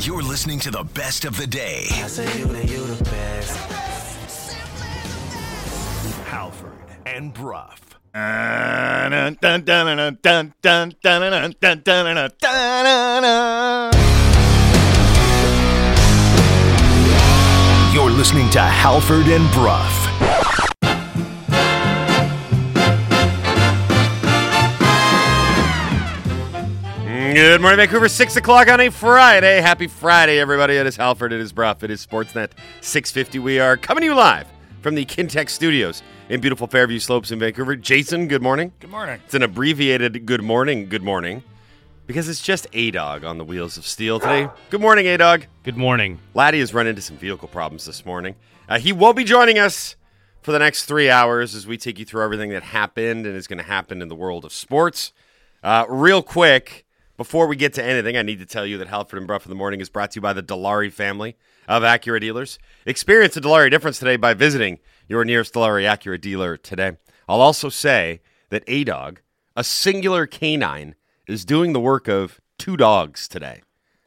You're listening to the best of the day. Halford and Brough. You're listening to Halford and Brough. Good morning, Vancouver. Six o'clock on a Friday. Happy Friday, everybody. It is Halford. It is Brough. It is Sportsnet 650. We are coming to you live from the Kintec Studios in beautiful Fairview Slopes in Vancouver. Jason, good morning. Good morning. It's an abbreviated good morning, good morning, because it's just A Dog on the wheels of steel today. Good morning, A Dog. Good morning. Laddie has run into some vehicle problems this morning. Uh, he won't be joining us for the next three hours as we take you through everything that happened and is going to happen in the world of sports. Uh, real quick, before we get to anything, I need to tell you that Halford and Brough in the Morning is brought to you by the Dilawri family of Acura dealers. Experience the Dilawri difference today by visiting your nearest Dilawri Acura dealer today. I'll also say that A Dog, a singular canine, is doing the work of two dogs today.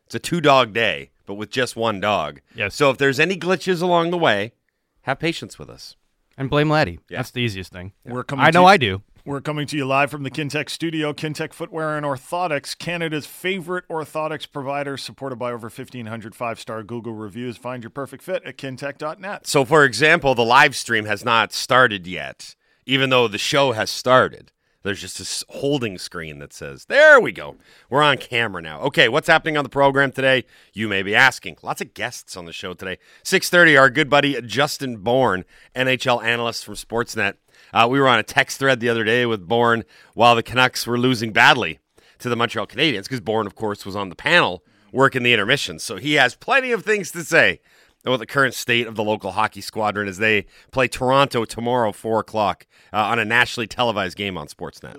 It's a two dog day, but with just one dog. Yes. So if there's any glitches along the way, have patience with us. And blame Laddie. Yeah. That's the easiest thing. We're coming. I know to, I do. We're coming to you live from the Kintec studio. Kintec Footwear and Orthotics, Canada's favorite orthotics provider, supported by over 1,500 five-star Google reviews. Find your perfect fit at kintec.net. So, for example, the live stream has not started yet, even though the show has started. There's just this holding screen that says, There we go. We're on camera now. Okay, what's happening on the program today? You may be asking. Lots of guests on the show today. 6:30, our good buddy Justin Bourne, NHL analyst from Sportsnet. Uh, we were on a text thread the other day with Bourne while the Canucks were losing badly to the Montreal Canadiens, because Bourne, of course, was on the panel working the intermission. So he has plenty of things to say about the current state of the local hockey squadron as they play Toronto tomorrow, 4 o'clock, uh, on a nationally televised game on Sportsnet.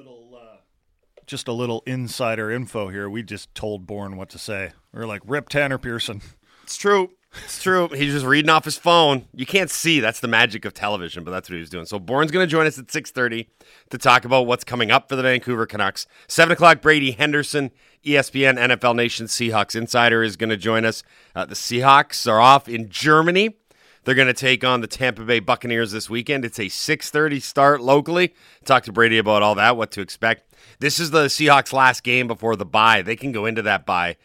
Just a little insider info here. We just told Bourne what to say. We are like, rip Tanner Pearson. It's true. It's true. He's just reading off his phone. You can't see. That's the magic of television, but that's what he was doing. So Bourne's going to join us at 6.30 to talk about what's coming up for the Vancouver Canucks. 7 o'clock, Brady Henderson, ESPN NFL Nation Seahawks Insider is going to join us. Uh, the Seahawks are off in Germany. They're going to take on the Tampa Bay Buccaneers this weekend. It's a 6:30 start locally. Talk to Brady about all that, what to expect. This is the Seahawks' last game before the bye. They can go into that bye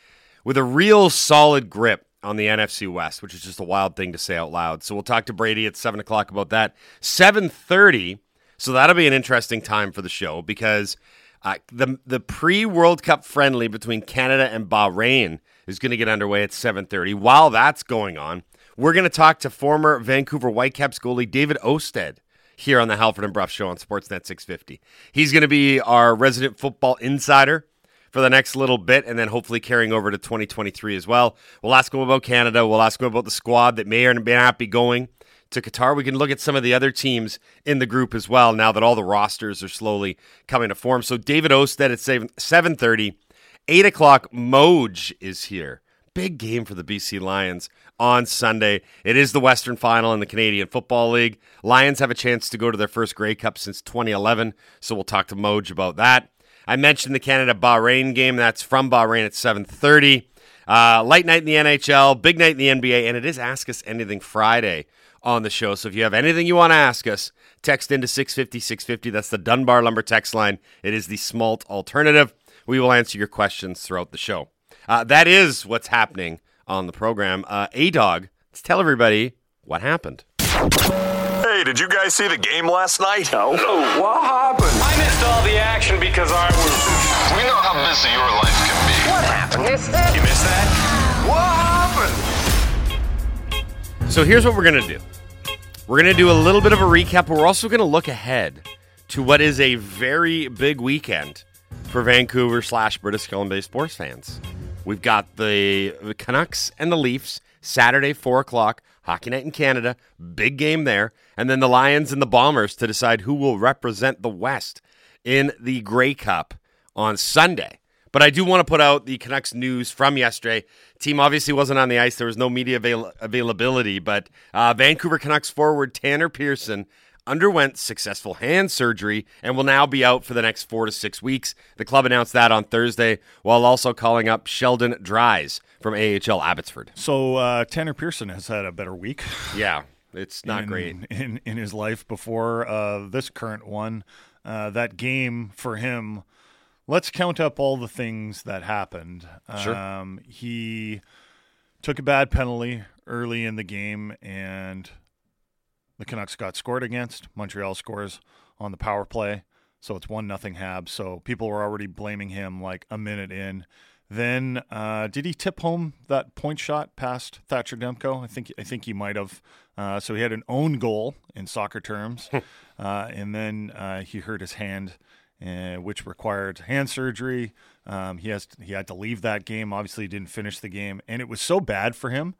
with a real solid grip on the NFC West, which is just a wild thing to say out loud. So we'll talk to Brady at seven o'clock about that. Seven thirty. So that'll be an interesting time for the show because uh, the the pre World Cup friendly between Canada and Bahrain is going to get underway at seven thirty. While that's going on, we're going to talk to former Vancouver Whitecaps goalie David Ousted here on the Halford and Brough Show on Sportsnet 650. He's going to be our resident football insider for the next little bit and then hopefully carrying over to 2023 as well. We'll ask him about Canada. We'll ask him about the squad that may or may not be going to Qatar. We can look at some of the other teams in the group as well now that all the rosters are slowly coming to form. So David Ousted at 7, 7.30. 8 o'clock, Moj is here. Big game for the BC Lions on Sunday. It is the Western Final in the Canadian Football League. Lions have a chance to go to their first Grey Cup since 2011, so we'll talk to Moj about that. I mentioned the Canada Bahrain game. That's from Bahrain at 7:30. Uh, light night in the NHL, big night in the NBA, and it is Ask Us Anything Friday on the show. So if you have anything you want to ask us, text into 650 650. That's the Dunbar Lumber text line. It is the Smalt alternative. We will answer your questions throughout the show. Uh, that is what's happening on the program. Uh, A Dog, let's tell everybody what happened. Hey, did you guys see the game last night? No. What happened? I missed all the action because I was. We know how busy your life can be. What happened? Missed it? You missed that? What happened? So here's what we're going to do we're going to do a little bit of a recap, but we're also going to look ahead to what is a very big weekend for Vancouver slash British Columbia sports fans. We've got the Canucks and the Leafs Saturday, 4 o'clock, Hockey Night in Canada, big game there. And then the Lions and the Bombers to decide who will represent the West in the Grey Cup on Sunday. But I do want to put out the Canucks news from yesterday. Team obviously wasn't on the ice. There was no media avail- availability, but uh, Vancouver Canucks forward Tanner Pearson underwent successful hand surgery and will now be out for the next four to six weeks. The club announced that on Thursday, while also calling up Sheldon Dries from AHL Abbotsford. So uh, Tanner Pearson has had a better week. Yeah, it's not in, great. in in his life before uh, this current one. Uh, that game for him. Let's count up all the things that happened. Sure. Um, he took a bad penalty early in the game, and the Canucks got scored against. Montreal scores on the power play, so it's one nothing Habs. So people were already blaming him like a minute in. Then uh, did he tip home that point shot past Thatcher Demko? I think I think he might have. Uh, so he had an own goal in soccer terms, uh, and then uh, he hurt his hand, uh, which required hand surgery. Um, he has he had to leave that game. Obviously, he didn't finish the game, and it was so bad for him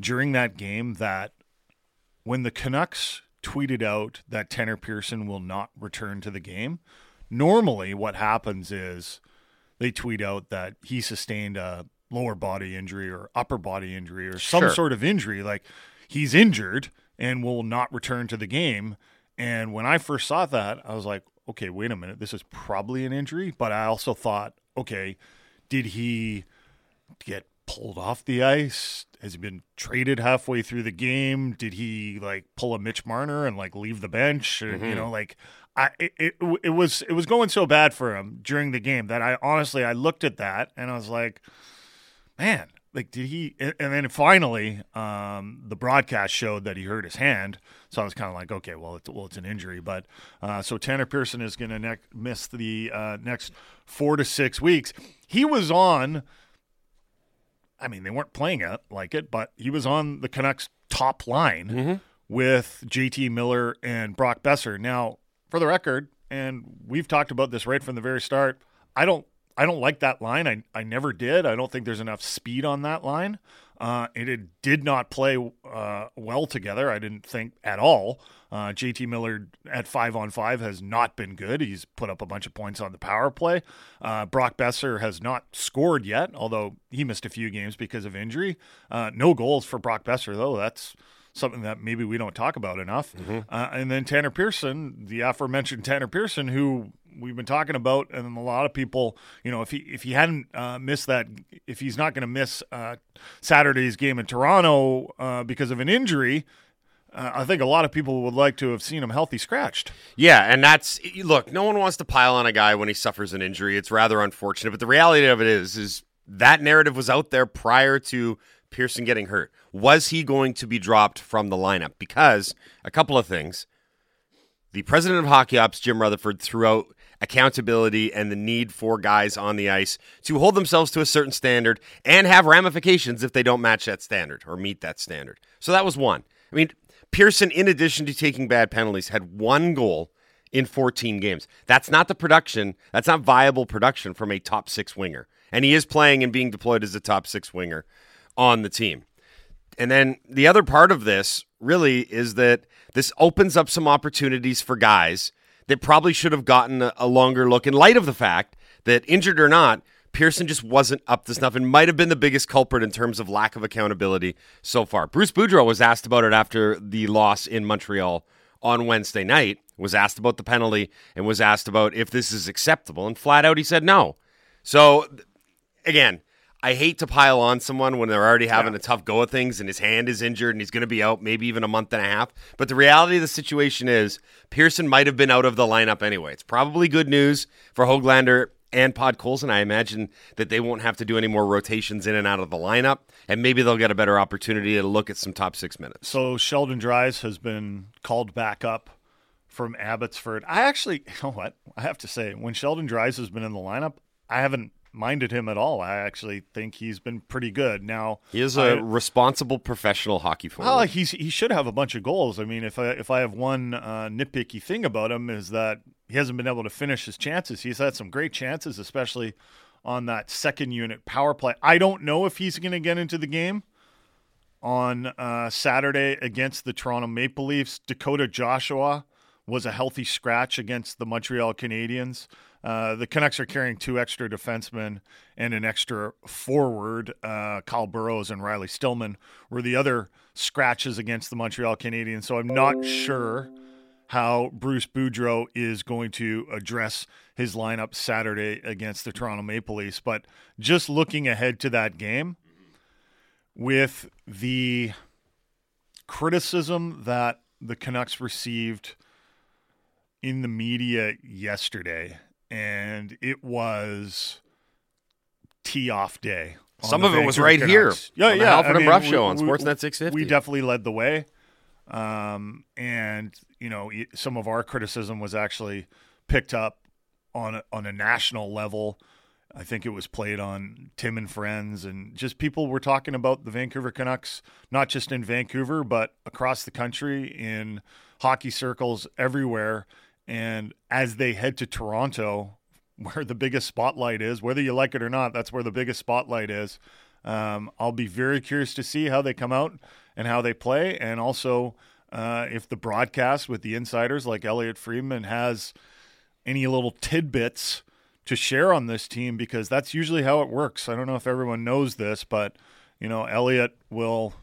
during that game that when the Canucks tweeted out that Tanner Pearson will not return to the game, normally what happens is they tweet out that he sustained a lower body injury or upper body injury or some Sure. sort of injury, like he's injured and will not return to the game. And when I first saw that, I was like, okay, wait a minute, this is probably an injury. But I also thought, okay, did he get pulled off the ice? Has he been traded halfway through the game? Did he like pull a Mitch Marner and like leave the bench? Or, You know, like I it, it it was it was going so bad for him during the game that I honestly I looked at that and I was like, man, like did he? And and then finally, um, the broadcast showed that he hurt his hand. So I was kind of like, okay, well, it's well, it's an injury, but uh, so Tanner Pearson is going to ne- miss the uh, next four to six weeks. He was on. I mean, they weren't playing it like it, but he was on the Canucks top line mm-hmm. with JT Miller and Brock Boeser. Now, for the record, and we've talked about this right from the very start, I don't I don't like that line. I, I never did. I don't think there's enough speed on that line. Uh, and it did not play uh, well together. I didn't think at all. Uh, JT Miller at five on five has not been good. He's put up a bunch of points on the power play. Uh, Brock Boeser has not scored yet, although he missed a few games because of injury. Uh, no goals for Brock Boeser, though. That's something that maybe we don't talk about enough. Uh, and then Tanner Pearson, the aforementioned Tanner Pearson, who we've been talking about, and a lot of people, you know, if he if he hadn't uh, missed that, if he's not going to miss uh, Saturday's game in Toronto uh, because of an injury. Uh, I think a lot of people would like to have seen him healthy scratched. Yeah, and that's look. No one wants to pile on a guy when he suffers an injury. It's rather unfortunate, but the reality of it is, is that narrative was out there prior to Pearson getting hurt. Was he going to be dropped from the lineup? Because a couple of things. The president of hockey ops, Jim Rutherford, threw out accountability and the need for guys on the ice to hold themselves to a certain standard and have ramifications if they don't match that standard or meet that standard. So that was one. I mean, Pearson, in addition to taking bad penalties, had one goal in 14 games. That's not the production. That's not viable production from a top six winger. And he is playing and being deployed as a top six winger on the team. And then the other part of this really is that this opens up some opportunities for guys that probably should have gotten a, a longer look in light of the fact that, injured or not, Pearson just wasn't up to snuff and might have been the biggest culprit in terms of lack of accountability so far. Bruce Boudreau was asked about it after the loss in Montreal on Wednesday night, was asked about the penalty, and was asked about if this is acceptable. And flat out, he said no. So, again, I hate to pile on someone when they're already having a tough go of things and his hand is injured and he's going to be out maybe even a month and a half. But the reality of the situation is Pearson might have been out of the lineup anyway. It's probably good news for Hoglander and Podkolzin. I imagine that they won't have to do any more rotations in and out of the lineup, and maybe they'll get a better opportunity to look at some top six minutes. So Sheldon Dries has been called back up from Abbotsford. I actually, you know what? I have to say, when Sheldon Dries has been in the lineup, I haven't minded him at all. I actually think he's been pretty good. Now He is a I- responsible professional hockey forward. well, he's he should have a bunch of goals. I mean, if I if I have one uh, nitpicky thing about him is that he hasn't been able to finish his chances. He's had some great chances, especially on that second unit power play. I don't know if he's going to get into the game on uh, Saturday against the Toronto Maple Leafs. Dakota Joshua was a healthy scratch against the Montreal Canadiens. Uh, the Canucks are carrying two extra defensemen and an extra forward. Uh, Kyle Burroughs and Riley Stillman were the other scratches against the Montreal Canadiens. So I'm not sure how Bruce Boudreau is going to address his lineup Saturday against the Toronto Maple Leafs. But just looking ahead to that game, with the criticism that the Canucks received in the media yesterday, and it was tee off day. Some of it was right here. Yeah, yeah. Halford I and mean, we- show on we- Sportsnet 650. We definitely led the way. Um, and you know, some of our criticism was actually picked up on a, on a national level. I think it was played on Tim and Friends, and just people were talking about the Vancouver Canucks, not just in Vancouver, but across the country in hockey circles everywhere. And as they head to Toronto, where the biggest spotlight is, whether you like it or not, that's where the biggest spotlight is. Um, I'll be very curious to see how they come out and how they play, and also uh, if the broadcast with the insiders like Elliotte Friedman has any little tidbits to share on this team because that's usually how it works. I don't know if everyone knows this, but you know, Elliotte will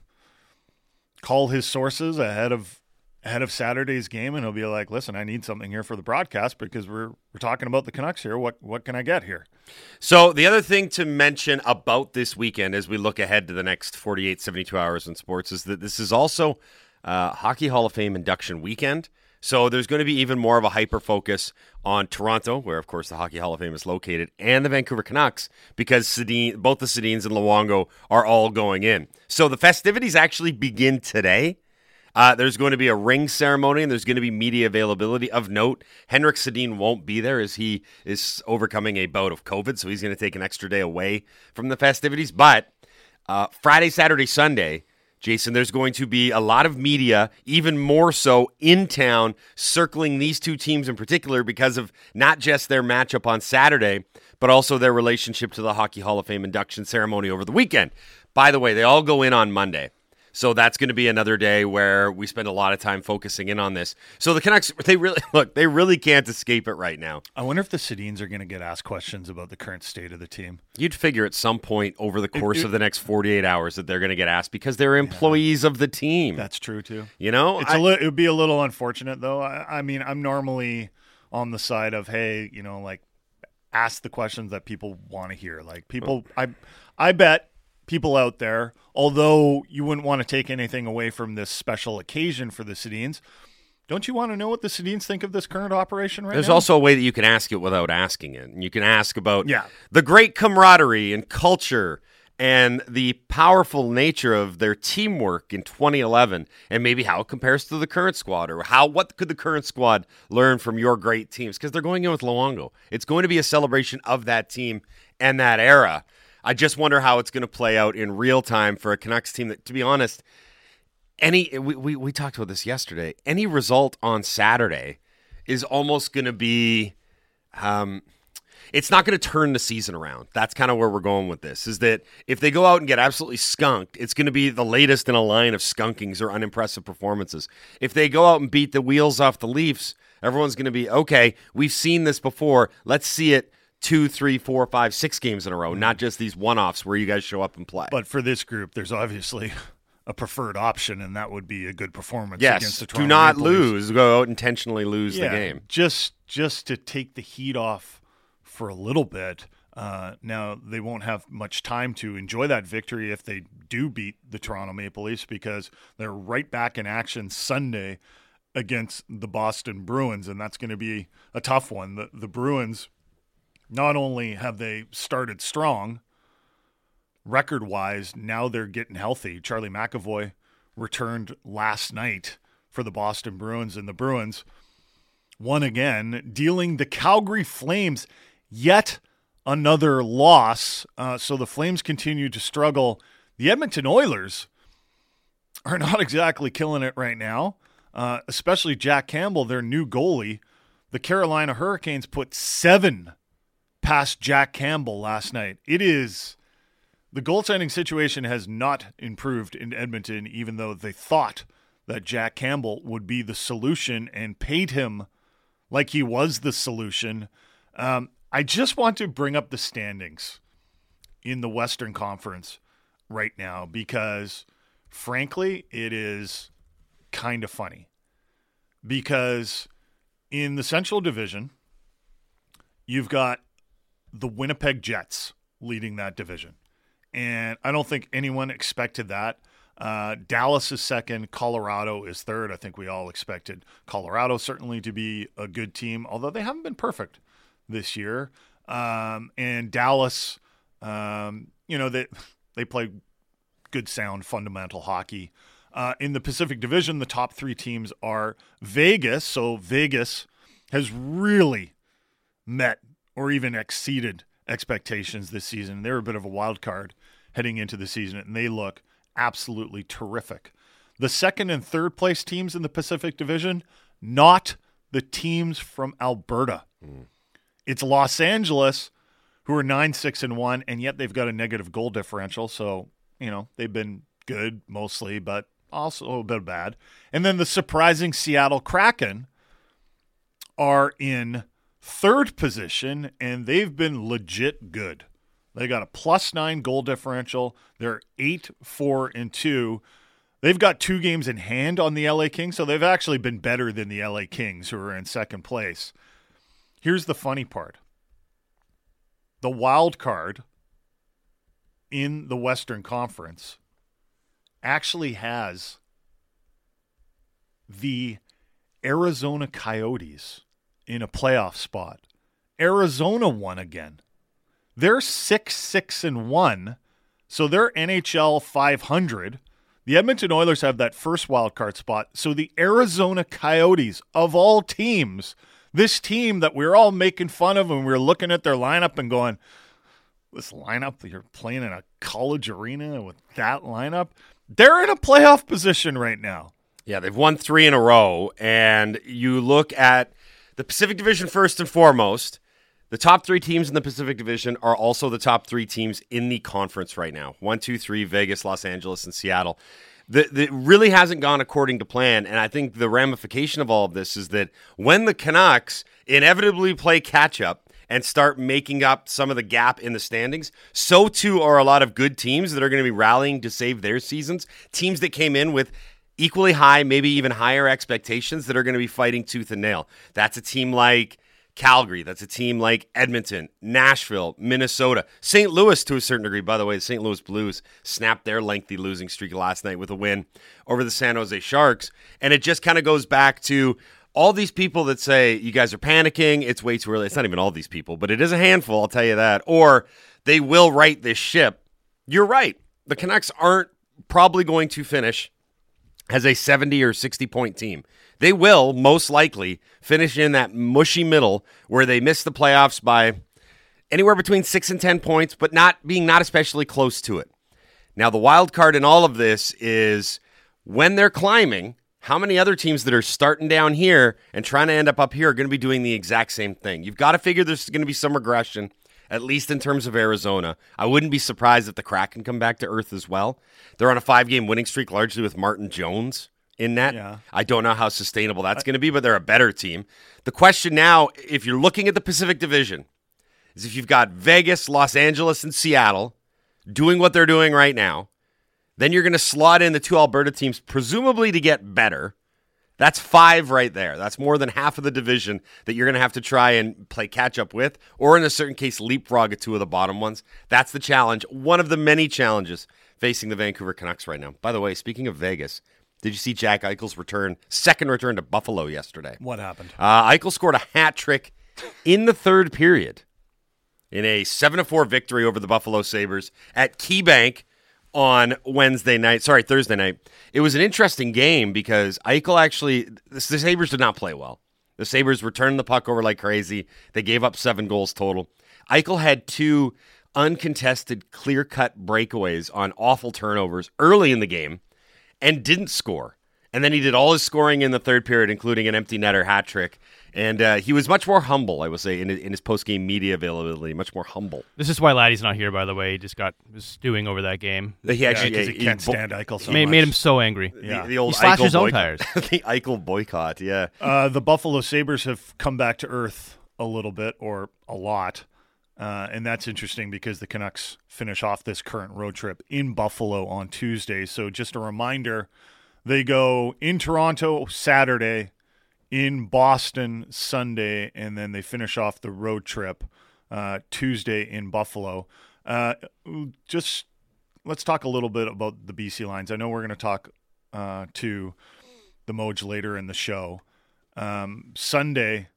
call his sources ahead of ahead of Saturday's game and he'll be like, "Listen, I need something here for the broadcast because we're we're talking about the Canucks here. What what can I get here?" So, the other thing to mention about this weekend as we look ahead to the next 48, 72 hours in sports is that this is also uh, Hockey Hall of Fame induction weekend. So, there's going to be even more of a hyper focus on Toronto, where, of course, the Hockey Hall of Fame is located, and the Vancouver Canucks, because Sedin, both the Sedins and Luongo are all going in. So, the festivities actually begin today. Uh, there's going to be a ring ceremony and there's going to be media availability. Of note, Henrik Sedin won't be there as he is overcoming a bout of COVID, so he's going to take an extra day away from the festivities. But uh, Friday, Saturday, Sunday, Jason, there's going to be a lot of media, even more so in town, circling these two teams in particular because of not just their matchup on Saturday, but also their relationship to the Hockey Hall of Fame induction ceremony over the weekend. By the way, they all go in on Monday. So that's going to be another day where we spend a lot of time focusing in on this. So the Canucks, they really look, they really can't escape it right now. I wonder if the Sedins are going to get asked questions about the current state of the team. You'd figure at some point over the course it- of the next 48 hours that they're going to get asked because they're employees of the team. That's true too. you know, It's I- a li- it would be a little unfortunate though. I, I mean, I'm normally on the side of hey, you know, like ask the questions that people want to hear. Like people, I, I bet people out there, although you wouldn't want to take anything away from this special occasion for the Sedins, don't you want to know what the Sedins think of this current operation right There's now? also a way that you can ask it without asking it. And you can ask about Yeah. the great camaraderie and culture and the powerful nature of their teamwork in 2011 and maybe how it compares to the current squad or how what could the current squad learn from your great teams because they're going in with Luongo. It's going to be a celebration of that team and that era. I just wonder how it's going to play out in real time for a Canucks team that to be honest any we, we, we talked about this yesterday. Any result on Saturday is almost going to be um, it's not going to turn the season around. That's kind of where we're going with this. Is that if they go out and get absolutely skunked, it's going to be the latest in a line of skunkings or unimpressive performances. If they go out and beat the wheels off the Leafs, everyone's going to be okay. We've seen this before. Let's see it two, three, four, five, six games in a row, not just these one-offs where you guys show up and play. but for this group, there's obviously a preferred option, and that would be a good performance against yes, the do Toronto not Maple Leafs. lose. Go out intentionally lose the game. Just just to take the heat off for a little bit. Uh, now they won't have much time to enjoy that victory if they do beat the Toronto Maple Leafs because they're right back in action Sunday against the Boston Bruins, and that's going to be a tough one. The the Bruins not only have they started strong record wise, now they're getting healthy. Charlie McAvoy returned last night for the Boston Bruins, and the Bruins won again, dealing the Calgary Flames yet another loss. Uh, so the Flames continue to struggle. The Edmonton Oilers are not exactly killing it right now, uh, especially Jack Campbell, their new goalie. The Carolina Hurricanes put seven past Jack Campbell last night. It is the goaltending situation has not improved in Edmonton, even though they thought that Jack Campbell would be the solution and paid him like he was the solution. Um, I just want to bring up the standings in the Western Conference right now because, frankly, it is kind of funny. because in the Central Division, you've got the Winnipeg Jets leading that division. And I don't think anyone expected that. Uh, Dallas is second. Colorado is third. I think we all expected Colorado certainly to be a good team, although they haven't been perfect this year. Um, and Dallas, um, you know, they, they play good, sound, fundamental hockey. Uh, in the Pacific Division, the top three teams are Vegas. So Vegas has really met or even exceeded expectations this season. They're a bit of a wild card heading into the season, and they look absolutely terrific. The second and third place teams in the Pacific Division, not the teams from Alberta. It's Los Angeles, who are nine six and one, and yet they've got a negative goal differential. So you know they've been good mostly, but also a bit bad. And then the surprising Seattle Kraken are in third position, and they've been legit good. They got a plus nine goal differential. They're eight, four, and two. They've got two games in hand on the LA Kings, so they've actually been better than the LA Kings, who are in second place. Here's the funny part the wild card in the Western Conference actually has the Arizona Coyotes in a playoff spot. Arizona won again. They're 6 6 and 1, so they're NHL 500. The Edmonton Oilers have that first wildcard spot. So the Arizona Coyotes, of all teams, this team that we are all making fun of and we are looking at their lineup and going, this lineup, you're playing in a college arena with that lineup, they're in a playoff position right now. Yeah, they've won three in a row. And you look at the Pacific Division first and foremost. The top three teams in the Pacific Division are also the top three teams in the conference right now one, two, three Vegas, Los Angeles, and Seattle. The really hasn't gone according to plan. And I think the ramification of all of this is that when the Canucks inevitably play catch up, and start making up some of the gap in the standings, so too are a lot of good teams that are going to be rallying to save their seasons. Teams that came in with equally high, maybe even higher expectations that are going to be fighting tooth and nail. That's a team like Calgary. That's a team like Edmonton, Nashville, Minnesota, St. Louis to a certain degree. By the way, the St. Louis Blues snapped their lengthy losing streak last night with a win over the San Jose Sharks. And it just kind of goes back to all these people that say you guys are panicking, it's way too early. It's not even all these people, but it is a handful, I'll tell you that. Or they will right this ship. You're right. The Canucks aren't probably going to finish as a 70 or 60 point team. They will most likely finish in that mushy middle where they miss the playoffs by anywhere between 6 and 10 points, but not being not especially close to it. Now the wild card in all of this is when they're climbing, how many other teams that are starting down here and trying to end up up here are going to be doing the exact same thing? You've got to figure there's going to be some regression, at least in terms of Arizona. I wouldn't be surprised if the Kraken come back to earth as well. They're on a five game winning streak, largely with Martin Jones in that. Yeah. I don't know how sustainable that's going to be, but they're a better team. The question now, if you're looking at the Pacific Division, is if you've got Vegas, Los Angeles, and Seattle doing what they're doing right now, then you're going to slot in the two Alberta teams, presumably to get better. That's five right there. That's more than half of the division that you're going to have to try and play catch up with, or in a certain case, leapfrog at two of the bottom ones. That's the challenge. One of the many challenges facing the Vancouver Canucks right now. By the way, speaking of Vegas, did you see Jack Eichel's return, second return to Buffalo yesterday? What happened? Uh, Eichel scored a hat trick in the third period in a 7 4 victory over the Buffalo Sabres at KeyBank on Wednesday night. Sorry, Thursday night. It was an interesting game because Eichel actually, the, the Sabres did not play well. The Sabres returned the puck over like crazy. They gave up seven goals total. Eichel had two uncontested, clear cut breakaways on awful turnovers early in the game and didn't score. And then he did all his scoring in the third period, including an empty netter hat trick. And uh, he was much more humble, I would say, in his, in his post game media availability. Much more humble. This is why Laddie's not here, by the way. He just got was stewing over that game. He actually because he he can't bo- stand Eichel so made, much. made him so angry. Yeah. the, the old He slashed Eichel his own boycott. tires. the Eichel boycott, yeah. Uh, the Buffalo Sabres have come back to earth a little bit or a lot. Uh, and that's interesting because the Canucks finish off this current road trip in Buffalo on Tuesday. So just a reminder they go in Toronto Saturday, in Boston Sunday, and then they finish off the road trip uh, Tuesday in Buffalo. Uh, just let's talk a little bit about the BC Lions. I know we're going to talk uh, to the Moj later in the show. Um, Sunday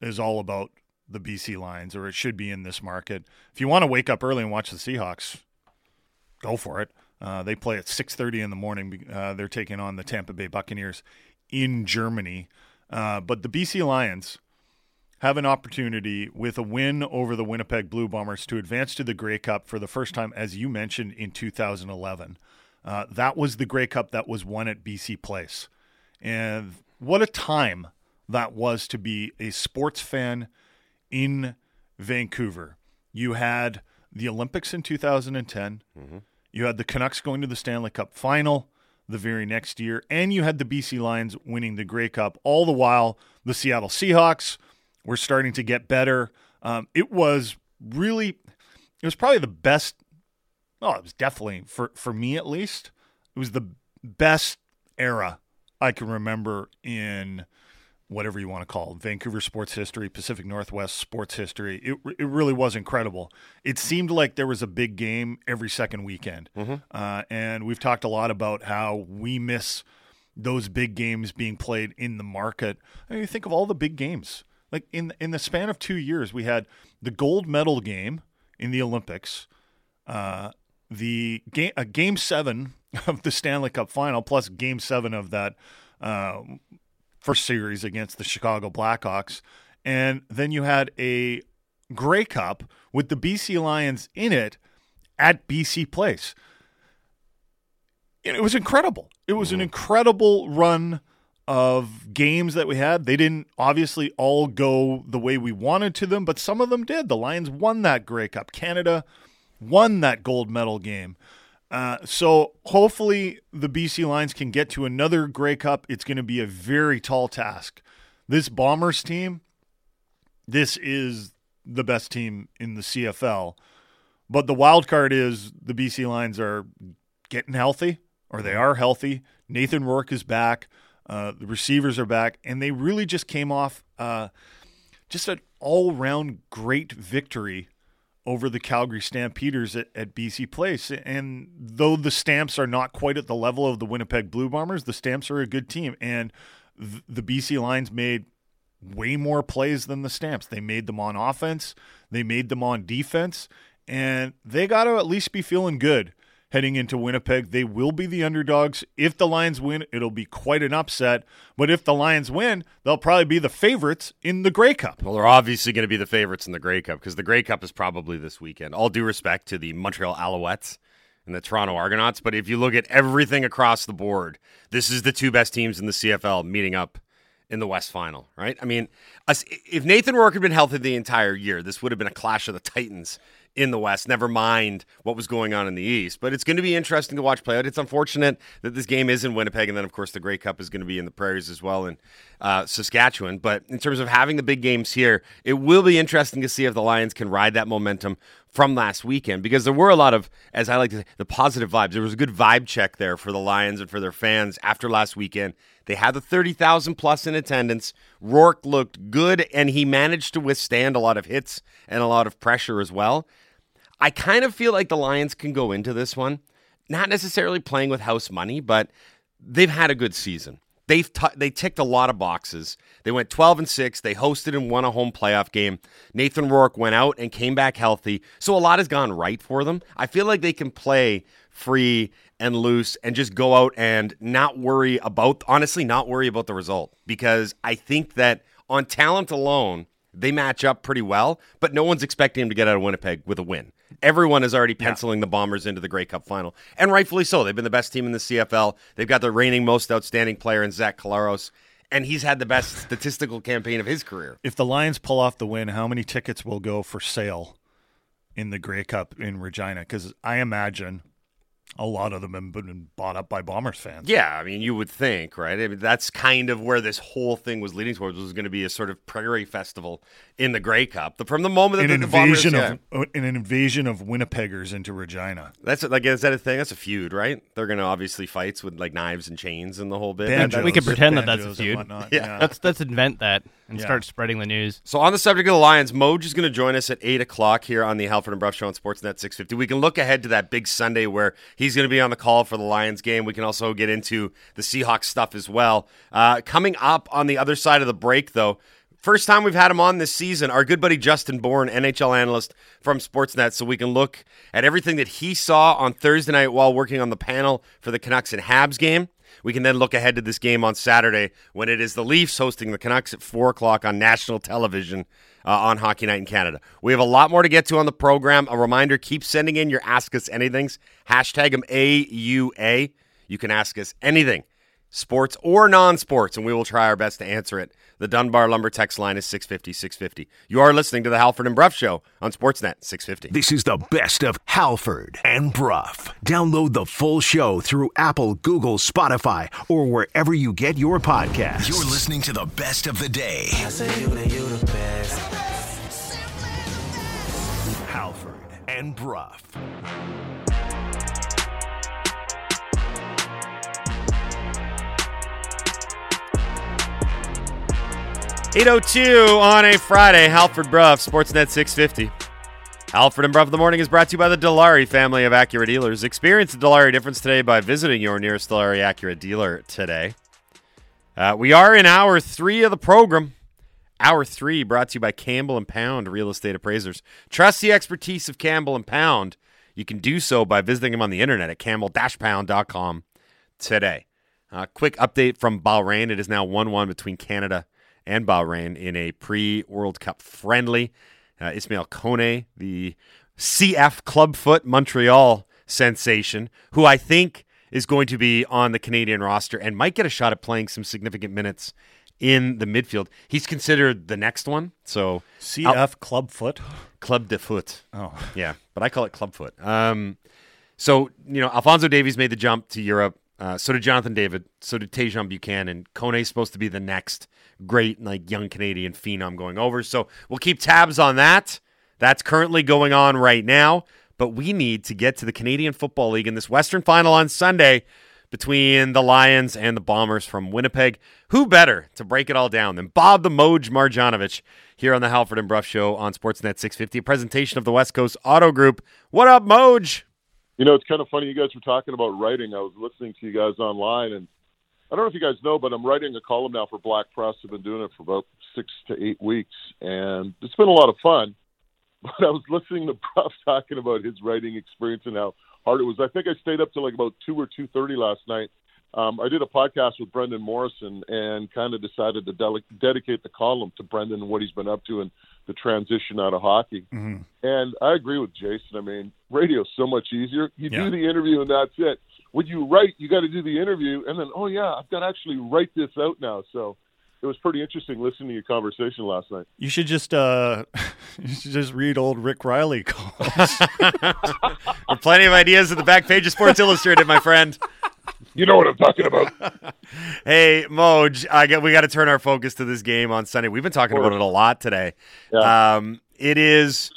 is all about the BC Lions, or it should be in this market. If you want to wake up early and watch the Seahawks, go for it. Uh, they play at 6:30 in the morning. Uh, they're taking on the Tampa Bay Buccaneers in Germany. Uh, but the BC Lions have an opportunity with a win over the Winnipeg Blue Bombers to advance to the Grey Cup for the first time, as you mentioned, in 2011. Uh, that was the Grey Cup that was won at BC Place. And what a time that was to be a sports fan in Vancouver. You had the Olympics in 2010. You had the Canucks going to the Stanley Cup final the very next year, and you had the BC Lions winning the Grey Cup. All the while, the Seattle Seahawks were starting to get better. Um, it was really, it was probably the best. Oh, it was definitely for for me at least. It was the best era I can remember in whatever you want to call it, Vancouver sports history, Pacific Northwest sports history. It, it really was incredible. It seemed like there was a big game every second weekend. Uh, and we've talked a lot about how we miss those big games being played in the market. I mean, you think of all the big games. Like in in the span of two years, we had the gold medal game in the Olympics, uh, the game, uh, game seven of the Stanley Cup final, plus game seven of that uh, first series against the Chicago Blackhawks. And then you had a Grey Cup with the BC Lions in it at BC Place. It was incredible. It was an mm-hmm. incredible run of games that we had. They didn't obviously all go the way we wanted to them, but some of them did. The Lions won that Grey Cup. Canada won that gold medal game. Uh, so hopefully the BC Lions can get to another Grey Cup. It's going to be a very tall task. This Bombers team, this is the best team in the CFL. But the wild card is the BC Lions are getting healthy, or they are healthy. Nathan Rourke is back. Uh, the receivers are back, and they really just came off uh, just an all-round great victory over the Calgary Stampeders at, at BC Place. And though the Stamps are not quite at the level of the Winnipeg Blue Bombers, the Stamps are a good team. And th- the BC Lions made way more plays than the Stamps. They made them on offense, they made them on defense, and they got to at least be feeling good heading into Winnipeg. They will be the underdogs. If the Lions win, it'll be quite an upset. But if the Lions win, they'll probably be the favorites in the Grey Cup. Well, they're obviously going to be the favorites in the Grey Cup because the Grey Cup is probably this weekend. All due respect to the Montreal Alouettes and the Toronto Argonauts, but if you look at everything across the board, this is the two best teams in the CFL meeting up in the West Final, right? I mean, if Nathan Rourke had been healthy the entire year, this would have been a clash of the Titans in the West. Never mind what was going on in the East, but it's going to be interesting to watch play out. It's unfortunate that this game is in Winnipeg, and then of course the Grey Cup is going to be in the Prairies as well in uh, Saskatchewan. But in terms of having the big games here, it will be interesting to see if the Lions can ride that momentum from last weekend because there were a lot of, as I like to say, the positive vibes. There was a good vibe check there for the Lions and for their fans after last weekend. They had the 30,000 plus in attendance. Rourke looked good and he managed to withstand a lot of hits and a lot of pressure as well. I kind of feel like the Lions can go into this one, not necessarily playing with house money, but they've had a good season. They've t- they ticked a lot of boxes. They went 12 and 6. They hosted and won a home playoff game. Nathan Rourke went out and came back healthy. So a lot has gone right for them. I feel like they can play free and loose and just go out and not worry about honestly not worry about the result because I think that on talent alone they match up pretty well, but no one's expecting him to get out of Winnipeg with a win. Everyone is already penciling the Bombers into the Grey Cup final, and rightfully so. They've been the best team in the CFL. They've got the reigning most outstanding player in Zach Collaros, and he's had the best statistical campaign of his career. If the Lions pull off the win, how many tickets will go for sale in the Grey Cup in Regina? Because I imagine A lot of them have been bought up by Bombers fans. Yeah, I mean, you would think, right? I mean, that's kind of where this whole thing was leading towards was going to be a sort of prairie festival in the Grey Cup. The, from the moment that An the, the Bombers, invasion yeah, of an invasion of Winnipeggers into Regina. that's like is that a thing? That's a feud, right? They're going to obviously fights with like knives and chains and the whole bit. Banjos, we could pretend that that's a banjos and feud. whatnot, Yeah. Let's let's invent that and Yeah. start spreading the news. So on the subject of the Lions, Moj is going to join us at eight o'clock here on the Halford and Brough Show on Sportsnet 650. We can look ahead to that big Sunday where he's going to be on the call for the Lions game. We can also get into the Seahawks stuff as well. Uh, coming up on the other side of the break, though. First time we've had him on this season, our good buddy Justin Bourne, NHL analyst from Sportsnet, so we can look at everything that he saw on Thursday night while working on the panel for the Canucks and Habs game. We can then look ahead to this game on Saturday when it is the Leafs hosting the Canucks at 4 o'clock on national television uh, on Hockey Night in Canada. We have a lot more to get to on the program. A reminder keep sending in your Ask Us Anythings. Hashtag them AUA. You can ask us anything, sports or non sports, and we will try our best to answer it. The Dunbar Lumber text line is 650 650. You are listening to the Halford and Brough Show on Sportsnet 650. This is the best of Halford and Brough. Download the full show through Apple, Google, Spotify, or wherever you get your podcasts. You're listening to the best of the day. Halford and Brough. Eight oh two on a Friday. Halford Brough, Sportsnet 650. Halford and Brough in the Morning is brought to you by the Dilawri family of Acura dealers. Experience the Dilawri difference today by visiting your nearest Dilawri Acura dealer today. Uh, we are in hour three of the program. Hour three brought to you by Campbell and Pound Real Estate Appraisers. Trust the expertise of Campbell and Pound. You can do so by visiting them on the internet at campbell-pound.com today. Uh, quick update from Bahrain. It is now 1 1 between Canada and Bahrain in a pre World Cup friendly. Uh, Ismail Kone, the CF Clubfoot Montreal sensation, who I think is going to be on the Canadian roster and might get a shot at playing some significant minutes in the midfield. He's considered the next one. So CF Clubfoot. Club de Foot. Oh, Yeah, but I call it Clubfoot. Um, so you know, Alfonso Davies made the jump to Europe. Uh, so did Jonathan David. So did Tajon Buchanan. Kone's supposed to be the next great like young Canadian phenom going over. So we'll keep tabs on that. That's currently going on right now. But we need to get to the Canadian Football League in this Western Final on Sunday between the Lions and the Bombers from Winnipeg. Who better to break it all down than Bob the Moj Marjanovic here on the Halford and Brough Show on Sportsnet 650, a presentation of the West Coast Auto Group. What up, Moj? You know, it's kind of funny. You guys were talking about writing. I was listening to you guys online, and I don't know if you guys know, but I'm writing a column now for Black Press. I've been doing it for about six to eight weeks, and it's been a lot of fun. But I was listening to Prof talking about his writing experience and how hard it was. I think I stayed up till like about two or two thirty last night. Um, I did a podcast with Brendan Morrison and kind of decided to dele- dedicate the column to Brendan and what he's been up to and the transition out of hockey. And I agree with Jason. I mean, radio's so much easier. You Yeah. do the interview and that's it. When you write, you got to do the interview, and then oh yeah, I've got to actually write this out now. So it was pretty interesting listening to your conversation last night. you should just uh, you should just read old Rick Reilly calls. Plenty of ideas at the back page of Sports Illustrated, my friend. You know what I'm talking about. Hey, Moj, I get, we got to turn our focus to this game on Sunday. We've been talking about it a lot today. Yeah. Um, it is.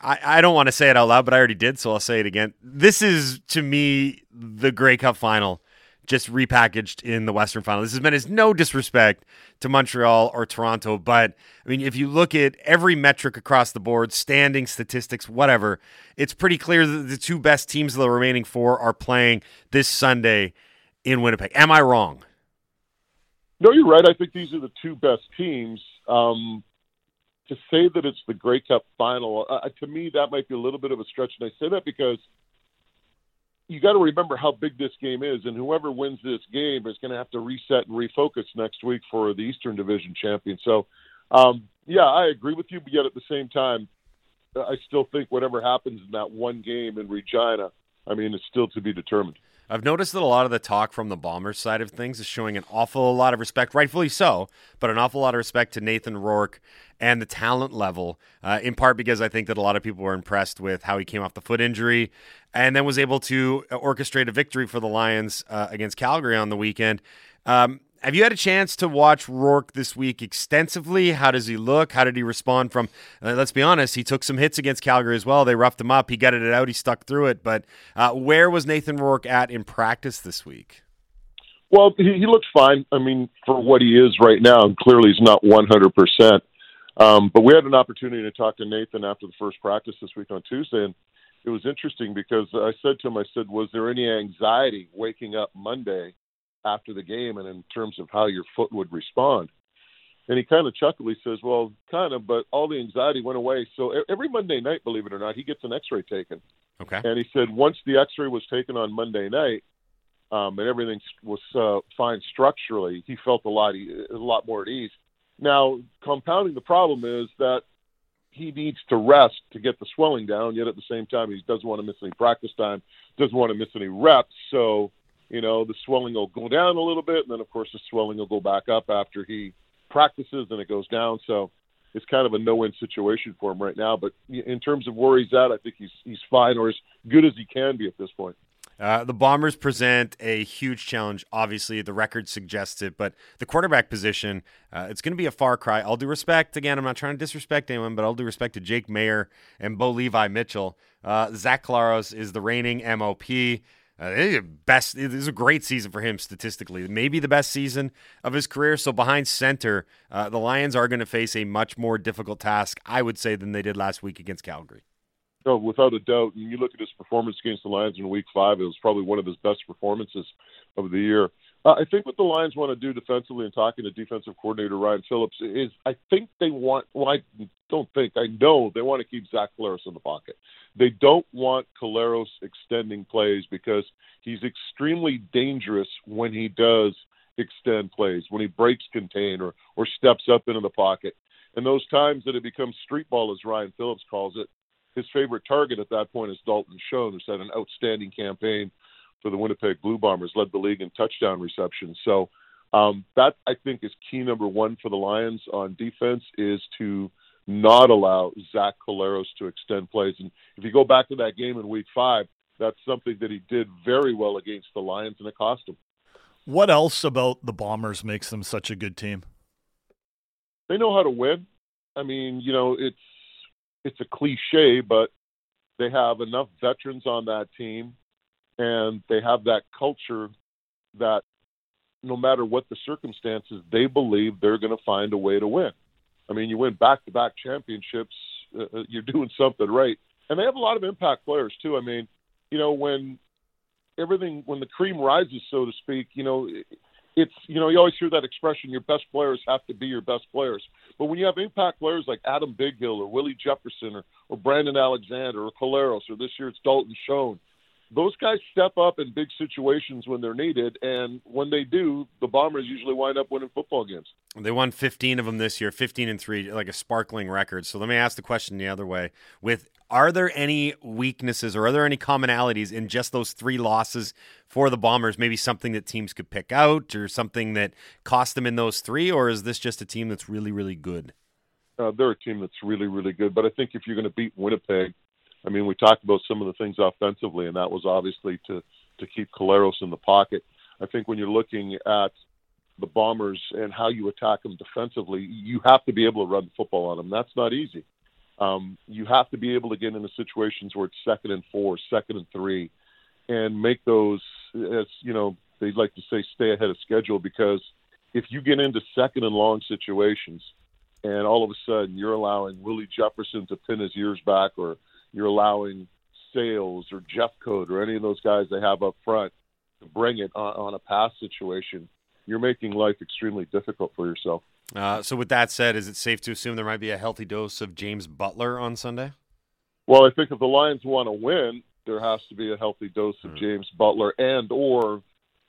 I, I don't want to say it out loud, but I already did, so I'll say it again. This is to me the Grey Cup final, just repackaged in the Western Final. This has meant as no disrespect to Montreal or Toronto, but I mean, if you look at every metric across the board, standing statistics, whatever, it's pretty clear that the two best teams of the remaining four are playing this Sunday in Winnipeg. Am I wrong? No, you're right. I think these are the two best teams. Um, to say that it's the Grey Cup final, uh, to me, that might be a little bit of a stretch. And I say that because you got to remember how big this game is, and whoever wins this game is going to have to reset and refocus next week for the Eastern Division champion. So, um, yeah, I agree with you, but yet at the same time, I still think whatever happens in that one game in Regina I mean, it's still to be determined. I've noticed that a lot of the talk from the Bombers side of things is showing an awful lot of respect, rightfully so, but an awful lot of respect to Nathan Rourke and the talent level, uh, in part because I think that a lot of people were impressed with how he came off the foot injury and then was able to orchestrate a victory for the Lions uh, against Calgary on the weekend. Um, have you had a chance to watch Rourke this week extensively? How does he look? How did he respond from? Uh, let's be honest, he took some hits against Calgary as well. They roughed him up. He gutted it out. He stuck through it. But uh, where was Nathan Rourke at in practice this week? Well, he, he looks fine. I mean, for what he is right now, and clearly he's not 100%. Um, but we had an opportunity to talk to Nathan after the first practice this week on Tuesday, and it was interesting because I said to him, I said, was there any anxiety waking up Monday after the game and in terms of how your foot would respond. And he kind of chuckled. He says, "Well, kind of, but all the anxiety went away." So every Monday night, believe it or not, he gets an X-ray taken. Okay. And he said once the X-ray was taken on Monday night, um, and everything was uh, fine structurally, he felt a lot a lot more at ease. Now, compounding the problem is that he needs to rest to get the swelling down. Yet at the same time, he doesn't want to miss any practice time, doesn't want to miss any reps. So you know, the swelling will go down a little bit, and then of course the swelling will go back up after he practices and it goes down. So it's kind of a no-win situation for him right now. But in terms of where he's at, I think he's he's fine or as good as he can be at this point. Uh, the Bombers present a huge challenge. Obviously, the record suggests it, but the quarterback position, uh, it's going to be a far cry. All due respect, again, I'm not trying to disrespect anyone, but all due respect to Jake Maier and Bo Levi Mitchell. Uh, Zach Collaros is the reigning MOP. Uh, best. This is a great season for him statistically. Maybe the best season of his career. So behind center, uh, the Lions are going to face a much more difficult task, I would say, than they did last week against Calgary. Oh, without a doubt. And you look at his performance against the Lions in Week Five; it was probably one of his best performances of the year. Uh, I think what the Lions want to do defensively, and talking to defensive coordinator Ryan Phillips, is I think they want. Well, I don't think I know they want to keep Zach Collaros in the pocket. They don't want Collaros extending plays because he's extremely dangerous when he does extend plays, when he breaks contain or or steps up into the pocket. And those times that it becomes street ball, as Ryan Phillips calls it, his favorite target at that point is Dalton Schoen, who's had an outstanding campaign for the Winnipeg Blue Bombers, led the league in touchdown receptions. So um, that I think is key number one for the Lions on defense is to not allow Zach Collaros to extend plays. And if you go back to that game in Week Five, that's something that he did very well against the Lions, and it cost him. What else about the Bombers makes them such a good team? They know how to win. I mean, you know, it's it's a cliche, but they have enough veterans on that team and they have that culture that no matter what the circumstances, they believe they're going to find a way to win. I mean, you win back-to-back championships, uh, uh, you're doing something right, and they have a lot of impact players too. I mean, you know, when everything when the cream rises, so to speak, you know, it's you know you always hear that expression: your best players have to be your best players. But when you have impact players like Adam Bighill or Willie Jefferson or, or Brandon Alexander or Collaros or this year it's Dalton Schoen, those guys step up in big situations when they're needed, and when they do, the Bombers usually wind up winning football games. They won 15 of them this year, 15 and three, like a sparkling record. So let me ask the question the other way: With are there any weaknesses or are there any commonalities in just those three losses for the Bombers? Maybe something that teams could pick out, or something that cost them in those three, or is this just a team that's really, really good? Uh, they're a team that's really, really good. But I think if you're going to beat Winnipeg I mean, we talked about some of the things offensively, and that was obviously to to keep Collaros in the pocket. I think when you're looking at the Bombers and how you attack them defensively, you have to be able to run the football on them. That's not easy. Um, you have to be able to get into situations where it's second and four, second and three, and make those. As you know, they'd like to say, stay ahead of schedule because if you get into second and long situations, and all of a sudden you're allowing Willie Jefferson to pin his ears back or you're allowing Sales or Jeff Code or any of those guys they have up front to bring it on, on a pass situation, you're making life extremely difficult for yourself. Uh, so, with that said, is it safe to assume there might be a healthy dose of James Butler on Sunday? Well, I think if the Lions want to win, there has to be a healthy dose of mm. James Butler and or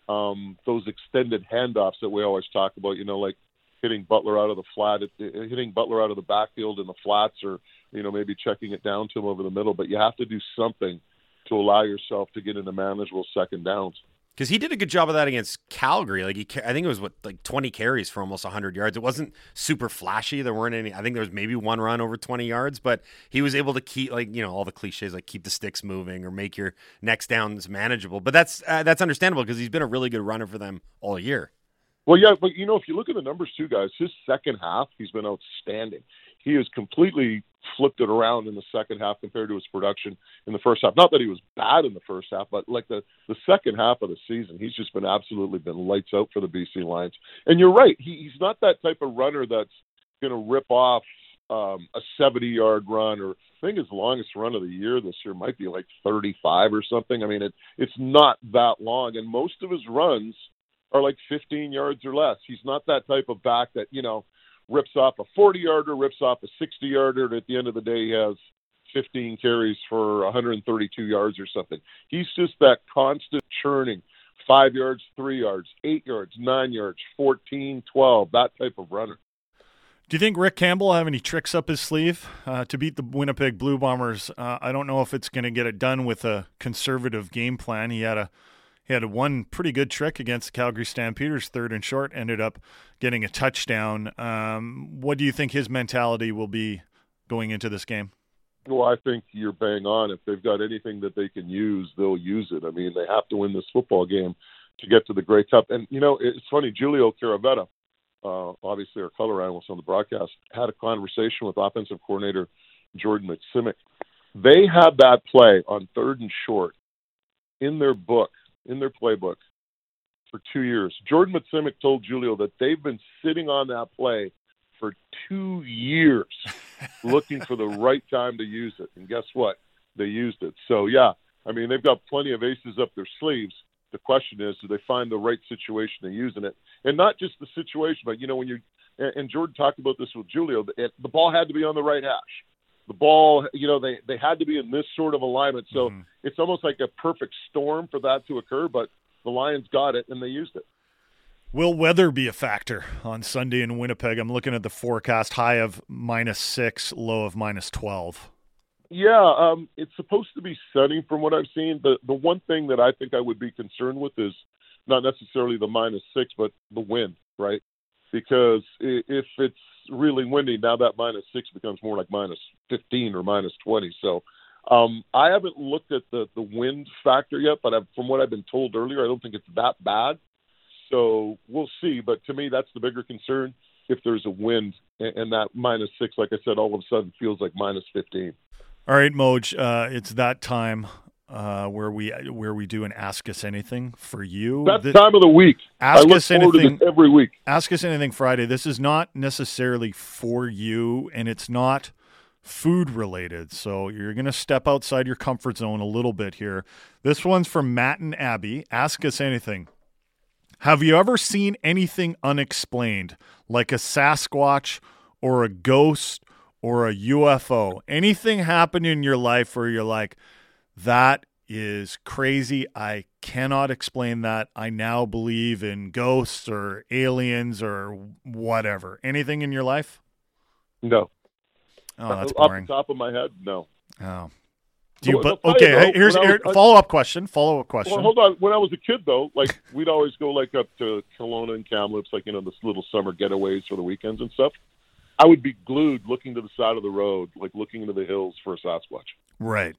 um, those extended handoffs that we always talk about. You know, like hitting Butler out of the flat, hitting Butler out of the backfield in the flats, or you know maybe checking it down to him over the middle. But you have to do something to allow yourself to get into manageable second downs. Because he did a good job of that against Calgary. Like he, I think it was what like 20 carries for almost 100 yards. It wasn't super flashy. There weren't any. I think there was maybe one run over 20 yards, but he was able to keep like you know all the cliches like keep the sticks moving or make your next downs manageable. But that's uh, that's understandable because he's been a really good runner for them all year. Well, yeah, but you know, if you look at the numbers too, guys, his second half, he's been outstanding. He has completely flipped it around in the second half compared to his production in the first half. Not that he was bad in the first half, but like the the second half of the season, he's just been absolutely been lights out for the BC Lions. And you're right, he, he's not that type of runner that's going to rip off um, a 70 yard run or I think his longest run of the year this year might be like 35 or something. I mean, it it's not that long, and most of his runs are like 15 yards or less. He's not that type of back that you know rips off a 40 yarder, rips off a 60 yarder, and at the end of the day, he has 15 carries for 132 yards or something. He's just that constant churning five yards, three yards, eight yards, nine yards, 14, 12, that type of runner. Do you think Rick Campbell will have any tricks up his sleeve uh, to beat the Winnipeg Blue Bombers? Uh, I don't know if it's going to get it done with a conservative game plan. He had a he had one pretty good trick against the Calgary Stampeders, third and short, ended up getting a touchdown. Um, what do you think his mentality will be going into this game? Well, I think you're bang on. If they've got anything that they can use, they'll use it. I mean, they have to win this football game to get to the Grey Cup. And you know, it's funny. Giulio Caravatta, uh, obviously our color analyst on the broadcast, had a conversation with offensive coordinator Jordan Maksymic. They had that play on third and short in their book, in their playbook, for two years. Jordan Maksymic told Giulio that they've been sitting on that play for two years looking for the right time to use it. And guess what? They used it. So, yeah, I mean, they've got plenty of aces up their sleeves. The question is, do they find the right situation to using it? And not just the situation, but, you know, when you, and, Jordan talked about this with Giulio, the ball had to be on the right hash. The ball, you know, they, they had to be in this sort of alignment. So Mhm. it's almost like a perfect storm for that to occur, but the Lions got it and they used it. Will weather be a factor on Sunday in Winnipeg? I'm looking at the forecast high of minus six, low of minus 12. Yeah, um, it's supposed to be sunny from what I've seen. The the one thing that I think I would be concerned with is not necessarily the minus six, but the wind, right? Because if it's really windy, now that minus six becomes more like minus fifteen or minus twenty. So um, I haven't looked at the the wind factor yet, but I've, from what I've been told earlier, I don't think it's that bad. So we'll see. But to me, that's the bigger concern. If there's a wind and, and that minus six, like I said, all of a sudden feels like minus fifteen. All right, Moj, uh, it's that time uh, where we where we do an Ask Us Anything for you. That Thi- time of the week. Ask us anything. this every week. Ask Us Anything Friday. This is not necessarily for you, and it's not food related. So you're going to step outside your comfort zone a little bit here. This one's from Matt and Abby. Ask Us Anything. Have you ever seen anything unexplained, like a Sasquatch or a ghost or a UFO? Anything happen in your life where you're like, that is crazy. I cannot explain that. I now believe in ghosts or aliens or whatever. Anything in your life? No, Oh, that's off boring. the top of my head, no. Oh. Do you, but you, okay, though, here's here, follow up question. Follow up question. Well, hold on. When I was a kid, though, like we'd always go like up to Kelowna and Kamloops, like you know, this little summer getaways for the weekends and stuff. I would be glued, looking to the side of the road, like looking into the hills for a Sasquatch. Right.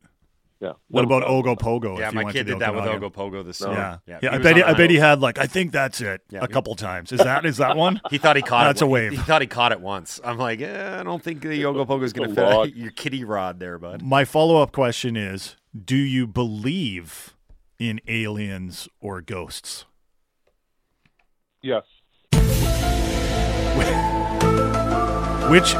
Yeah. What No about problem. Ogopogo? Yeah, if you my went kid to the did that with Okanagan? Ogopogo this No. summer. Yeah, yeah. he I bet. He, I bet he had like I think that's it Yeah, a he- couple times. Is that is that one? He thought he caught That's it. a wave. He, he thought he caught it once. I'm like, eh, I don't think the Yogopogo is going to fit lot. your kitty rod there, bud. My follow up question is: Do you believe in aliens or ghosts? Yes. Which,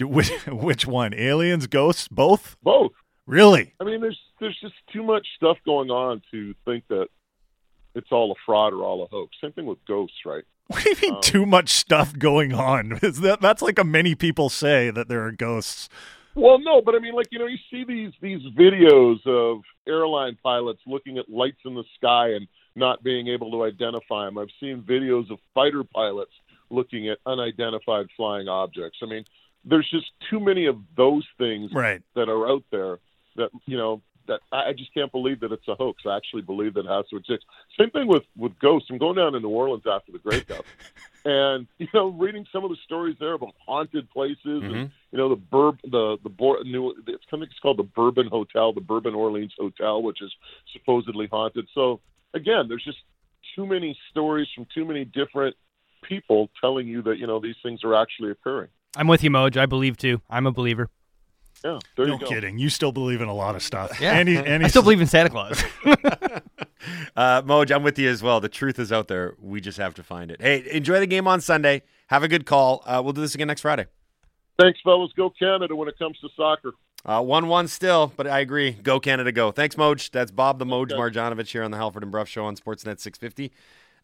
which, which one? Aliens, ghosts, both? Both. Really? I mean, there's there's just too much stuff going on to think that it's all a fraud or all a hoax. Same thing with ghosts, right? What do you mean? Um, too much stuff going on? Is that that's like a many people say that there are ghosts? Well, no, but I mean, like you know, you see these these videos of airline pilots looking at lights in the sky and not being able to identify them. I've seen videos of fighter pilots looking at unidentified flying objects. I mean, there's just too many of those things Right. that are out there that you know that I just can't believe that it's a hoax. I actually believe that it has to exist. Same thing with with ghosts. I'm going down to New Orleans after the Grey Cup, and you know, reading some of the stories there about haunted places, and mm-hmm. you know, the burb, the the Bor- new, it's kind of it's called the Bourbon Hotel, the Bourbon Orleans Hotel, which is supposedly haunted. So again, there's just too many stories from too many different people telling you that you know these things are actually occurring. I'm with you, Moj. I believe too. I'm a believer. Yeah, there No you go. kidding. You still believe in a lot of stuff. Yeah. Andy, Andy I still believe in Santa Claus. Uh, Moj, I'm with you as well. The truth is out there. We just have to find it. Hey, enjoy the game on Sunday. Have a good call. Uh, we'll do this again next Friday. Thanks, fellas. Go Canada when it comes to soccer. Uh, 1 1 still, but I agree. Go Canada, go. Thanks, Moj. That's Bob the Moj Marjanovich here on the Halford and Brough Show on Sportsnet 650.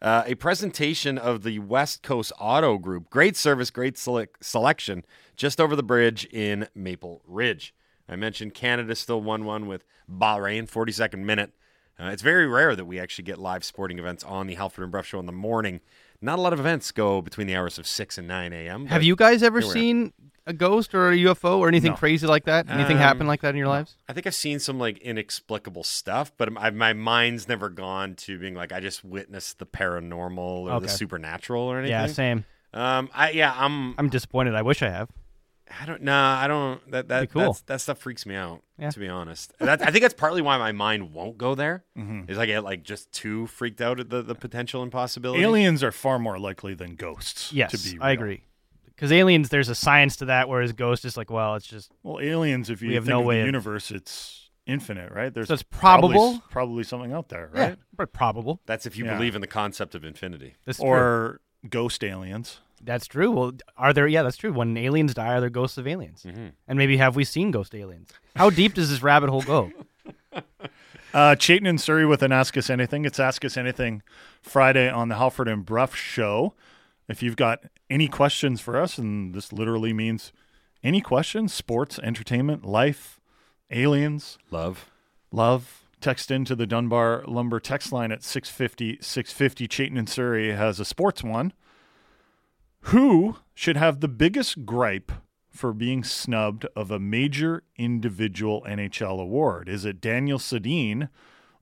Uh, a presentation of the West Coast Auto Group. Great service, great sele- selection just over the bridge in Maple Ridge. I mentioned Canada still 1 1 with Bahrain, 42nd minute. Uh, it's very rare that we actually get live sporting events on the Halford and Brough Show in the morning. Not a lot of events go between the hours of 6 and 9 a.m. Have you guys ever here we are. seen a ghost or a UFO or anything No. crazy like that? Anything Um, happen like that in your lives? I think I've seen some like inexplicable stuff, but my, my mind's never gone to being like I just witnessed the paranormal or Okay. the supernatural or anything. Yeah, same. Um, I yeah, I'm. I'm disappointed. I wish I have. I don't. Nah, I don't. That that cool. that's- that stuff freaks me out. Yeah. To be honest, that, I think that's partly why my mind won't go there. Mm-hmm. Is I get like just too freaked out at the the potential impossibility. aliens are far more likely than ghosts. Yes, to be I agree. Because aliens, there's a science to that, whereas ghosts is like, well, it's just Well, aliens, if you have think no of way the of- universe, it's infinite, right? There's So it's probably- probable? probably, something out there, yeah, right? but probable. That's if you Yeah. believe in the concept of infinity. That's true. Or ghost aliens. That's true. Well, are there? Yeah, that's true. When aliens die, are there ghosts of aliens? Mm-hmm. And maybe have we seen ghost aliens? How deep does this rabbit hole go? Uh, Chayton and Surrey with an Ask Us Anything. It's Ask Us Anything Friday on the Halford and Brough Show. If you've got any questions for us, and this literally means any questions, sports, entertainment, life, aliens, Love. love, text into the Dunbar Lumber text line at 650 650. Chayton and Surrey has a sports one. Who should have the biggest gripe for being snubbed of a major individual NHL award? Is it Daniel Sedin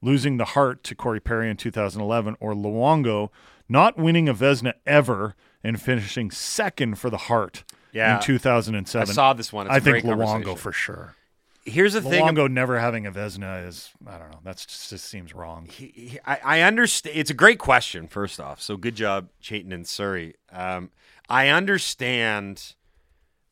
losing the Hart to Corey Perry in 2011 or Luongo not winning a Vezina ever and finishing second for the Hart Yeah. in 2007? I saw this one. It's I think Luongo for sure. Here's the thing. Luongo never having a Vezina is I don't know. That just, just seems wrong. he- he- I, I understand. It's a great question, first off. So good job, Chayton and Surrey. Um, I understand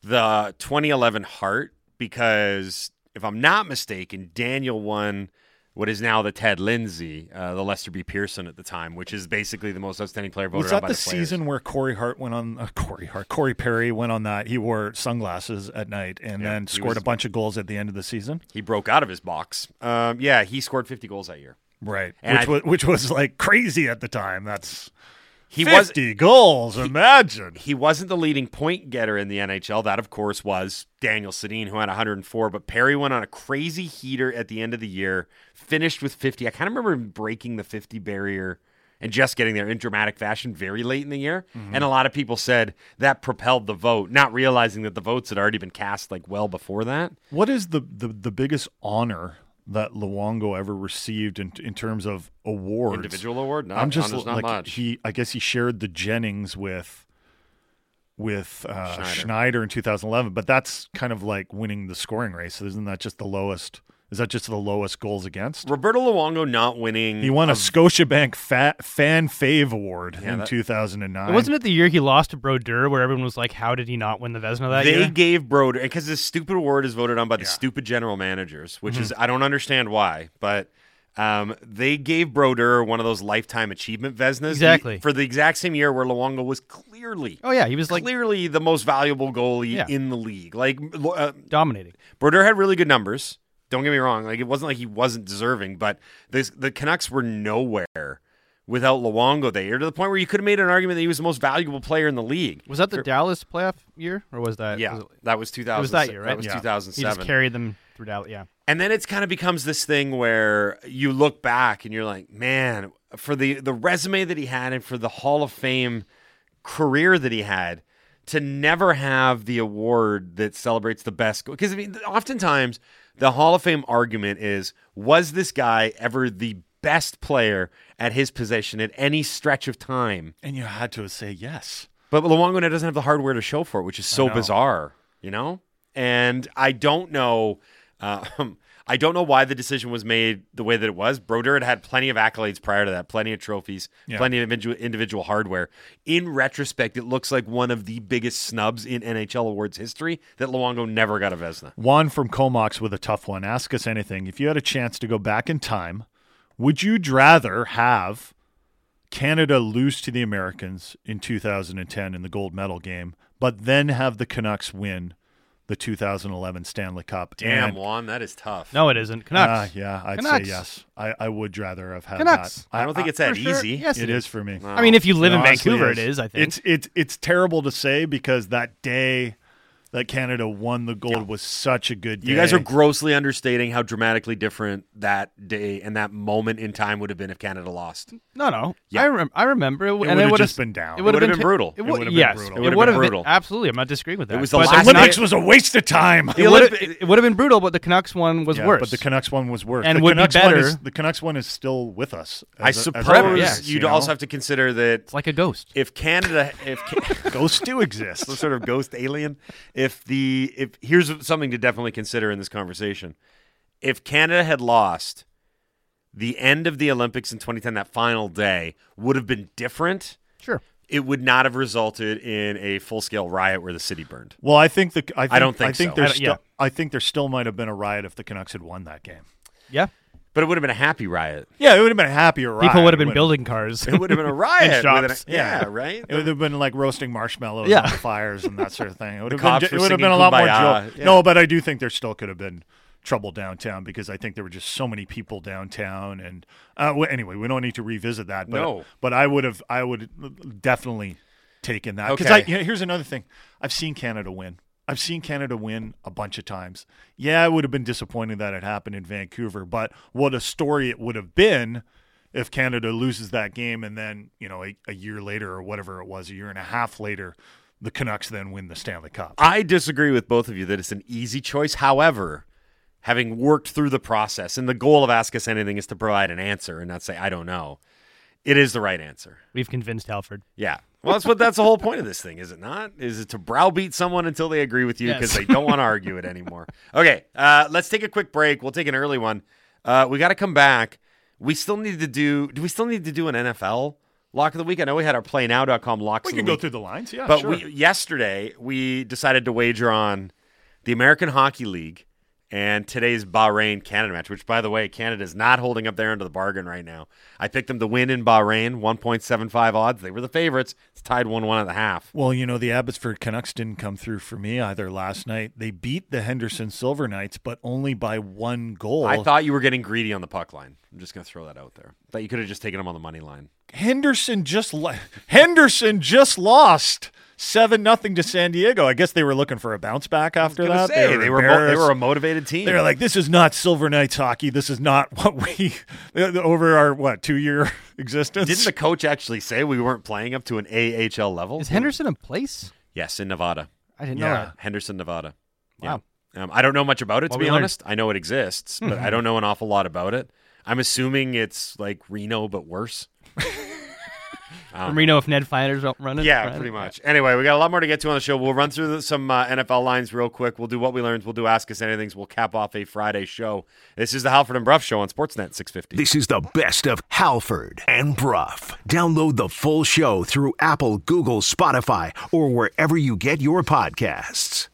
the 2011 Hart because, if I'm not mistaken, Daniel won what is now the Ted Lindsay, uh, the Lester B. Pearson at the time, which is basically the most outstanding player voted Was that the, the, season where Corey Hart went on? Uh, Corey Hart, Corey Perry went on that. He wore sunglasses at night and Yeah, then scored was- a bunch of goals at the end of the season. He broke out of his box. Um, yeah, he scored 50 goals that year. Right, And which I- was which was like crazy at the time. That's He was fifty goals. imagine. he wasn't the leading point getter in the NHL. That, of course, was Daniel Sedin, who had 104. But Perry went on a crazy heater at the end of the year, finished with 50. I kind of remember him breaking the 50 barrier and just getting there in dramatic fashion very late in the year. Mm-hmm. And a lot of people said that propelled the vote, not realizing that the votes had already been cast like well before that. What is the, the the biggest honor that Luongo ever received in in terms of awards? Individual award? Not, I'm just not like much. he. I guess he shared the Jennings with with uh, Schneider. Schneider. in 2011, but that's kind of like winning the scoring race. Isn't that just the lowest? Is that just the lowest goals against? Roberto Luongo not winning. He won a Scotiabank Fat Fan Fave Award Yeah, in that- 2009. Wasn't it the year he lost to Brodeur, where everyone was like, "How did he not win the Vezina that they year?" gave Brodeur because this stupid award is voted on by the Yeah. stupid general managers, which Mm-hmm. is I don't understand why, but um, they gave Brodeur one of those lifetime achievement Vezinas Exactly. for the exact same year where Luongo was clearly. Oh yeah, he was like clearly the most valuable goalie Yeah. in the league. Like uh, dominating. Brodeur had really good numbers. Don't get me wrong. Like it wasn't like he wasn't deserving, but this, the Canucks were nowhere without Luongo there to the point where you could have made an argument that he was the most valuable player in the league. Was that the Dallas playoff year, or was that? Yeah, was it, that was 2000. it was that year, right? That was Yeah. He 2007. just carried them through Dallas. Yeah. And then it's kind of becomes this thing where you look back and you're like, man, for the the resume that he had and for the Hall of Fame career that he had, to never have the award that celebrates the best. Because I mean, oftentimes the Hall of Fame argument is was this guy ever the best player at his position at any stretch of time? And you had to say yes. But Luongo now doesn't have the hardware to show for it, which is so bizarre, you know? And I don't know. Um, I don't know why the decision was made the way that it was. Brodeur had had plenty of accolades prior to that, plenty of trophies, Yeah. plenty of individual, individual hardware. In retrospect, it looks like one of the biggest snubs in NHL awards history that Luongo never got a Vezina. Juan from Comox with a tough one. Ask us anything. If you had a chance to go back in time, would you rather have Canada lose to the Americans in 2010 in the gold medal game, but then have the Canucks win the 2011 Stanley Cup? Damn, And- Juan, that is tough. No, it isn't. Canucks. Ah, yeah, I'd Canucks. say yes. I, I would rather have had Canucks. that. I don't think it's that For sure. easy. Yes, It is for me. I mean, if you live It in Vancouver, is. it is. I think it's it's it's terrible to say because that day that Canada won the gold was such a good day. You guys are grossly understating how dramatically different that day and that moment in time would have been if Canada lost. no, no. Yeah. I, rem- I remember it, and would've just been down. It It would have would've been brutal. It It would would've been yes, brutal. It It would've been have brutal. Absolutely, I'm not disagreeing with that. It was the But last Olympics day- was a waste of time. The it, would have been brutal, but the Canucks one was Yeah, worse. But the Canucks one was worse. And the would be Canucks One better- is, the Canucks one is still with us. I as a- as suppose always, you'd you know? also have to consider that it's like a ghost. if Canada, if ghosts do exist. some sort of ghost alien, if the if here's something to definitely consider in this conversation, if Canada had lost, the end of the Olympics in 2010, that final day would have been different. Sure. It would not have resulted in a full scale riot where the city burned. Well, I think the I, think, don't think I think so. there's I don't- still. I think there still might have been a riot if the Canucks had won that game. Yeah. But it would have been a happy riot. Yeah, it would have been a happier riot. People would have been building cars. It would have been a riot. And shops. an- yeah, right. It would have been like roasting marshmallows Yeah. on the fires and that sort of thing. It would have cops been, were it would have been a lot more Kumbaya. joke. Yeah. No, but I do think there still could have been trouble downtown because I think there were just so many people downtown. And uh, well, anyway, we don't need to revisit that. But, No. but I would have, I would definitely taken that because Okay. I. You know, here's another thing: I've seen Canada win. I've seen Canada win a bunch of times. Yeah, it would have been disappointing that it happened in Vancouver, but what a story it would have been if Canada loses that game and then, you know, a, a year later or whatever it was, a year and a half later, the Canucks then win the Stanley Cup. I disagree with both of you that it's an easy choice. However, having worked through the process, and the goal of Ask Us Anything is to provide an answer and not say, I don't know, it is the right answer. We've convinced Halford. Yeah. Well, that's what that's the whole point of this thing, is it not? Is it to browbeat someone until they agree with you Yes. because they don't want to argue it anymore? Okay, uh, let's take a quick break. We'll take an early one. Uh, we got to come back. We still need to do. Do we still need to do an NFL lock of the week? I know we had our PlayNow.com locks. We can go week. through the lines. Yeah, But sure. we, yesterday we decided to wager on the American Hockey League and today's Bahrain Canada match, which by the way, Canada is not holding up their end of the bargain right now. I picked them to win in Bahrain, 1.75 odds. They were the favorites. It's tied 1 1 at the half. Well, you know, the Abbotsford Canucks didn't come through for me either last night. They beat the Henderson Silver Knights, but only by one goal. I thought you were getting greedy on the puck line. I'm just going to throw that out there. I Thought you could have just taken them on the money line. Henderson just lo- Henderson just lost seven nothing to San Diego. I guess they were looking for a bounce back after Gonna that. say, they, were mo- they were a motivated team. They were like, "This is not Silver Knights hockey. This is not what we over our what two year existence." Didn't the coach actually say we weren't playing up to an AHL level? Is Henderson in place? Yes, in Nevada. I didn't Yeah. know that. Henderson, Nevada. Wow. Yeah. Um, I don't know much about it, to Well, be we learned. honest. I know it exists, but I don't know an awful lot about it. I'm assuming it's like Reno, but worse. From Reno, if Ned Flanders don't run it. Yeah, run pretty much. Anyway, we got a lot more to get to on the show. We'll run through some uh, NFL lines real quick. We'll do what we learned. We'll do Ask Us Anything. We'll cap off a Friday show. This is the Halford and Brough Show on Sportsnet 650. This is the best of Halford and Brough. Download the full show through Apple, Google, Spotify, or wherever you get your podcasts.